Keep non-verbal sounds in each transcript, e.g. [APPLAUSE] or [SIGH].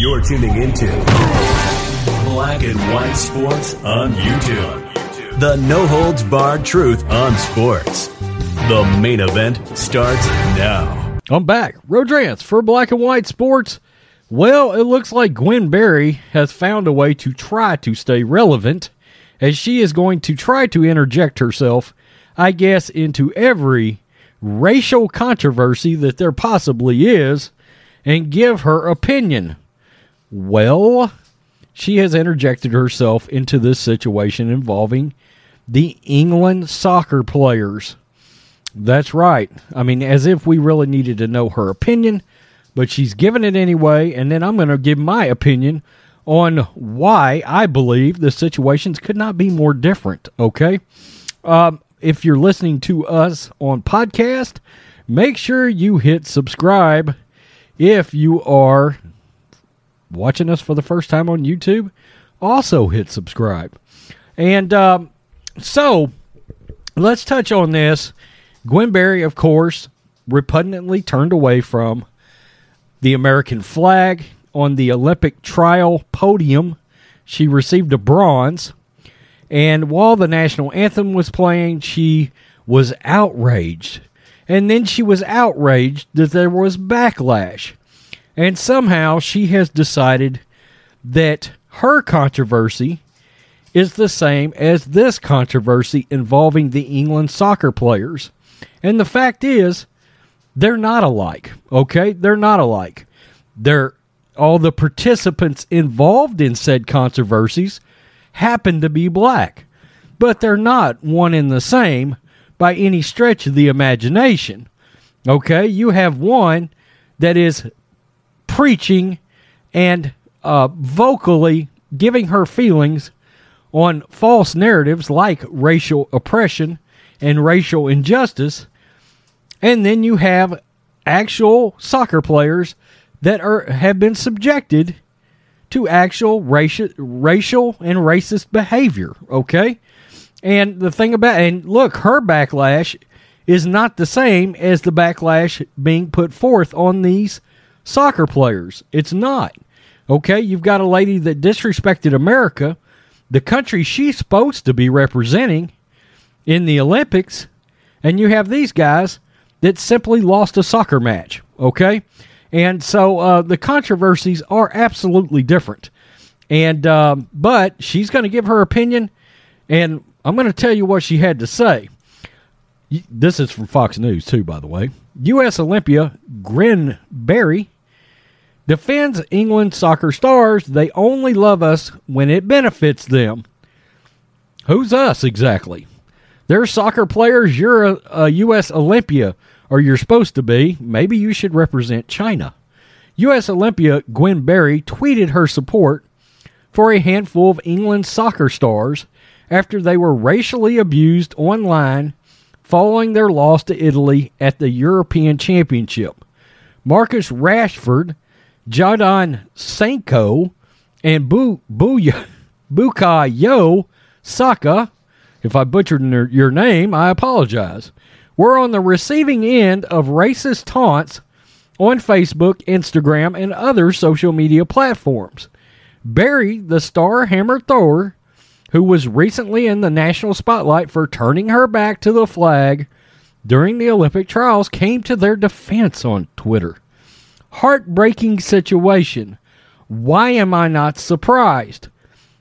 You're tuning into Black and White Sports on YouTube. The no holds barred truth on sports. The main event starts now. I'm back. Rhodes Rants for Black and White Sports. Well, it looks like Gwen Berry has found a way to try to stay relevant as she is going to try to interject herself, I guess, into every racial controversy that there possibly is and give her opinion. Well, she has interjected herself into this situation involving the England soccer players. That's right. I mean, as if we really needed to know her opinion, but she's given it anyway, and then I'm going to give my opinion on why I believe the situations could not be more different, okay? Um, if you're listening to us on podcast, make sure you hit subscribe. If you are watching us for the first time on YouTube, also hit subscribe. And um, so let's touch on this. Gwen Berry, of course, repugnantly turned away from the American flag on the Olympic trial podium. She received a bronze. And while the national anthem was playing, she was outraged. And then she was outraged that there was backlash. And somehow she has decided that her controversy is the same as this controversy involving the England soccer players. And the fact is, they're not alike. Okay? They're not alike. They're all the participants involved in said controversies happen to be black, but they're not one and the same by any stretch of the imagination. Okay? You have one that is preaching and uh, vocally giving her feelings on false narratives like racial oppression and racial injustice. And then you have actual soccer players that are have been subjected to actual racial racial and racist behavior, okay? And the thing about and look, her backlash is not the same as the backlash being put forth on these soccer players. It's not. Okay, you've got a lady that disrespected America, the country she's supposed to be representing in the Olympics, and you have these guys that simply lost a soccer match. Okay, and so uh, the controversies are absolutely different. And um, but she's going to give her opinion, and I'm going to tell you what she had to say. This is from Fox News too, by the way. U.S. Olympia Gwen Berry defends England soccer stars. They only love us when it benefits them. Who's us exactly? They're soccer players. You're a, a U.S. Olympia or you're supposed to be, maybe you should represent China. U.S. Olympia Gwen Berry tweeted her support for a handful of England soccer stars after they were racially abused online following their loss to Italy at the European Championship. Marcus Rashford, Jadon Sancho, and Bu- Buya- Bukayo Saka, if I butchered your name, I apologize we're on the receiving end of racist taunts on Facebook, Instagram, and other social media platforms. Berry, the star hammer thrower, who was recently in the national spotlight for turning her back to the flag during the Olympic trials, came to their defense on Twitter. Heartbreaking situation. Why am I not surprised?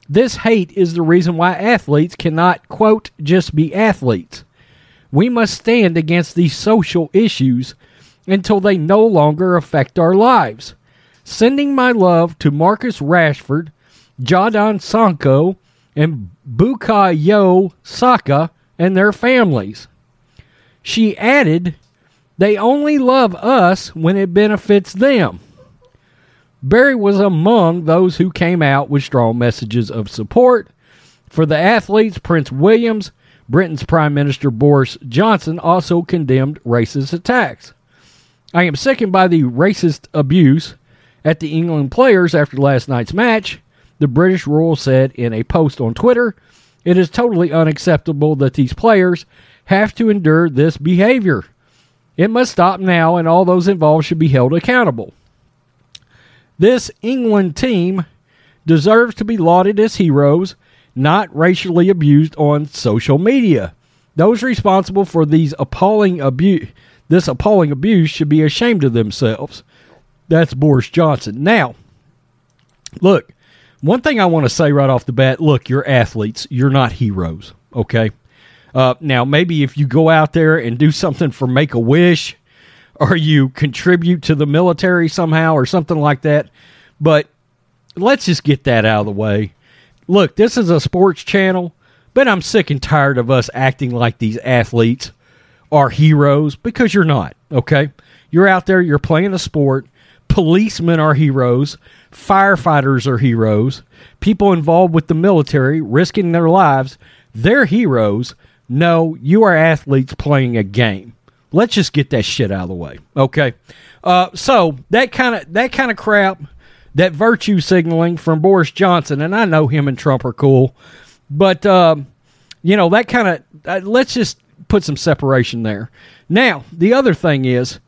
This hate is the reason why athletes cannot, quote, just be athletes. We must stand against these social issues until they no longer affect our lives. Sending my love to Marcus Rashford, Jadon Sancho, and Bukayo Saka and their families. She added, They only love us when it benefits them. Berry was among those who came out with strong messages of support for the athletes. Prince Williams, Britain's Prime Minister Boris Johnson, also condemned racist attacks. I am sickened by the racist abuse at the England players after last night's match, the British royal said in a post on Twitter. It is totally unacceptable that these players have to endure this behavior. It must stop now, and all those involved should be held accountable. This England team deserves to be lauded as heroes, not racially abused on social media. Those responsible for these appalling abuse, this appalling abuse, should be ashamed of themselves. That's Boris Johnson. Now, look, one thing I want to say right off the bat: look, you're athletes. You're not heroes. Okay. Uh, now, maybe if you go out there and do something for Make a Wish, or you contribute to the military somehow, or something like that, but let's just get that out of the way. Look, this is a sports channel, but I'm sick and tired of us acting like these athletes are heroes because you're not. Okay, you're out there, you're playing a sport. Policemen are heroes. Firefighters are heroes. People involved with the military risking their lives, they're heroes. No, you are athletes playing a game. Let's just get that shit out of the way. Okay. Uh, so that kind of that kind of crap, that virtue signaling from Boris Johnson, and I know him and Trump are cool, but uh, you know that kind of uh, let's just put some separation there. Now the other thing is,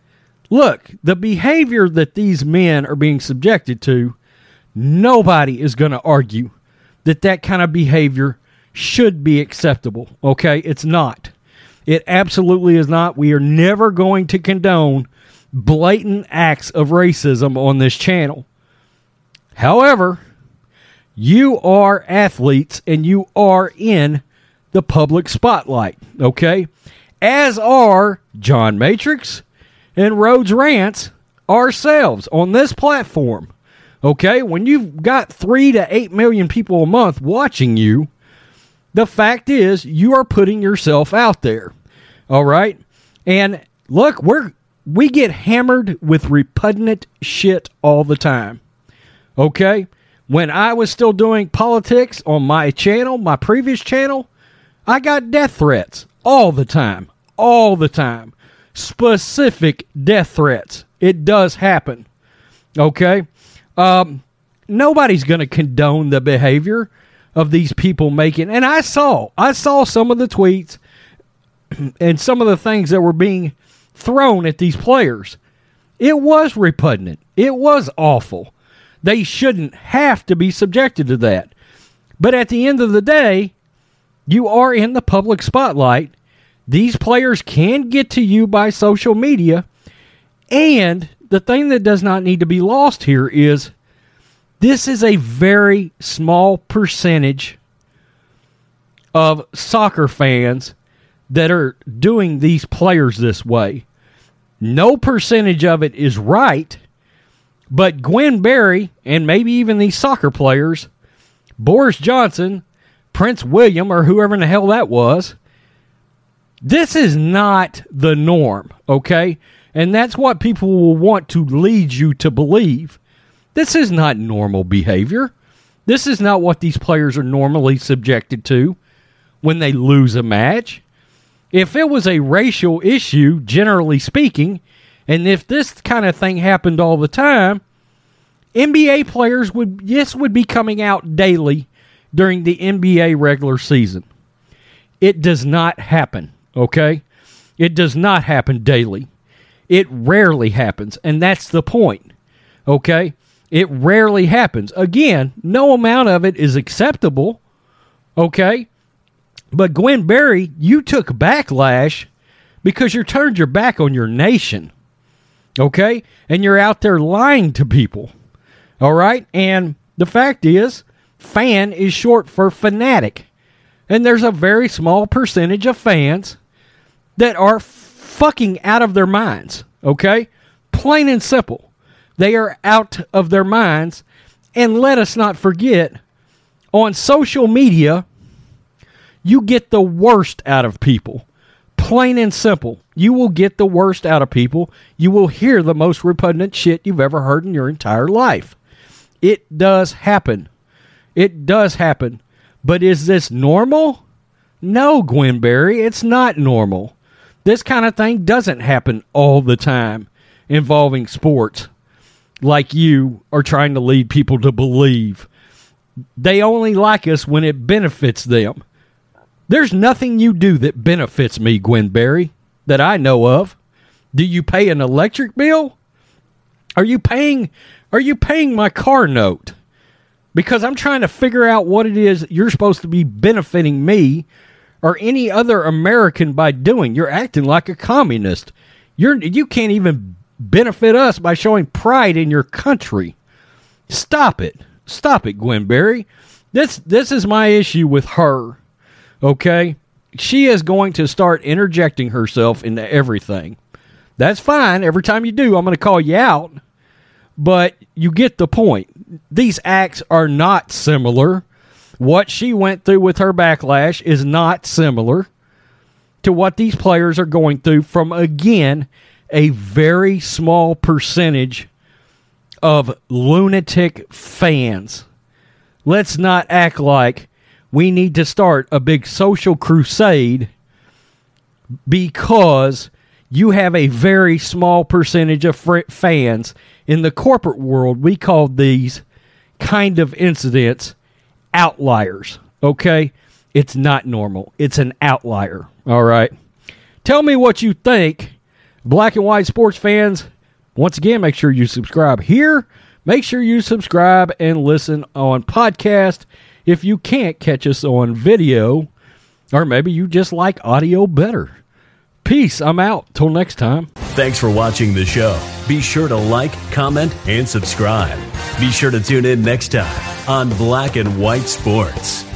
look, the behavior that these men are being subjected to, nobody is going to argue that that kind of behavior should be acceptable. Okay, it's not. It absolutely is not. We are never going to condone blatant acts of racism on this channel. However, you are athletes and you are in the public spotlight, okay? As are John Matrix and Rhodes Rants ourselves on this platform. Okay, when you've got three to eight million people a month watching you, the fact is you are putting yourself out there. All right. And look, we're we get hammered with repugnant shit all the time. Okay? When I was still doing politics on my channel, my previous channel, I got death threats all the time. All the time. Specific death threats. It does happen. Okay? Um, nobody's going to condone the behavior of these people making and I saw I saw some of the tweets [CLEARS THROAT] and some of the things that were being thrown at these players. It was repugnant. It was awful. They shouldn't have to be subjected to that. But at the end of the day, you are in the public spotlight. These players can get to you by social media. And the thing that does not need to be lost here is this is a very small percentage of soccer fans that are doing these players this way. No percentage of it is right, but Gwen Berry and maybe even these soccer players, Boris Johnson, Prince William, or whoever in the hell that was, this is not the norm, okay? And that's what people will want to lead you to believe. This is not normal behavior. This is not what these players are normally subjected to when they lose a match if it was a racial issue, generally speaking, and if this kind of thing happened all the time, NBA players would yes would be coming out daily during the NBA regular season. It does not happen, okay? It does not happen daily. It rarely happens, and that's the point. Okay? It rarely happens. Again, no amount of it is acceptable. Okay? But Gwen Berry, you took backlash because you turned your back on your nation. Okay? And you're out there lying to people. All right? And the fact is, fan is short for fanatic. And there's a very small percentage of fans that are fucking out of their minds. Okay? Plain and simple. They are out of their minds. And let us not forget, on social media, you get the worst out of people. Plain and simple. You will get the worst out of people. You will hear the most repugnant shit you've ever heard in your entire life. It does happen. It does happen. But is this normal? No, Gwen Berry, it's not normal. This kind of thing doesn't happen all the time involving sports like you are trying to lead people to believe. They only like us when it benefits them. There's nothing you do that benefits me, Gwen Berry, that I know of. Do you pay an electric bill? Are you paying are you paying my car note? Because I'm trying to figure out what it is you're supposed to be benefiting me or any other American by doing. You're acting like a communist. You're you can't even benefit us by showing pride in your country. Stop it. Stop it, Gwen Berry. This this is my issue with her. Okay? She is going to start interjecting herself into everything. That's fine. Every time you do, I'm going to call you out. But you get the point. These acts are not similar. What she went through with her backlash is not similar to what these players are going through from, again, a very small percentage of lunatic fans. Let's not act like we need to start a big social crusade because you have a very small percentage of fr- fans in the corporate world. We call these kind of incidents outliers. Okay, it's not normal. It's an outlier. All right. Tell me what you think, black and white sports fans. Once again, make sure you subscribe here. Make sure you subscribe and listen on podcast. If you can't catch us on video, or maybe you just like audio better. Peace. I'm out. Till next time. Thanks for watching the show. Be sure to like, comment, and subscribe. Be sure to tune in next time on Black and White Sports.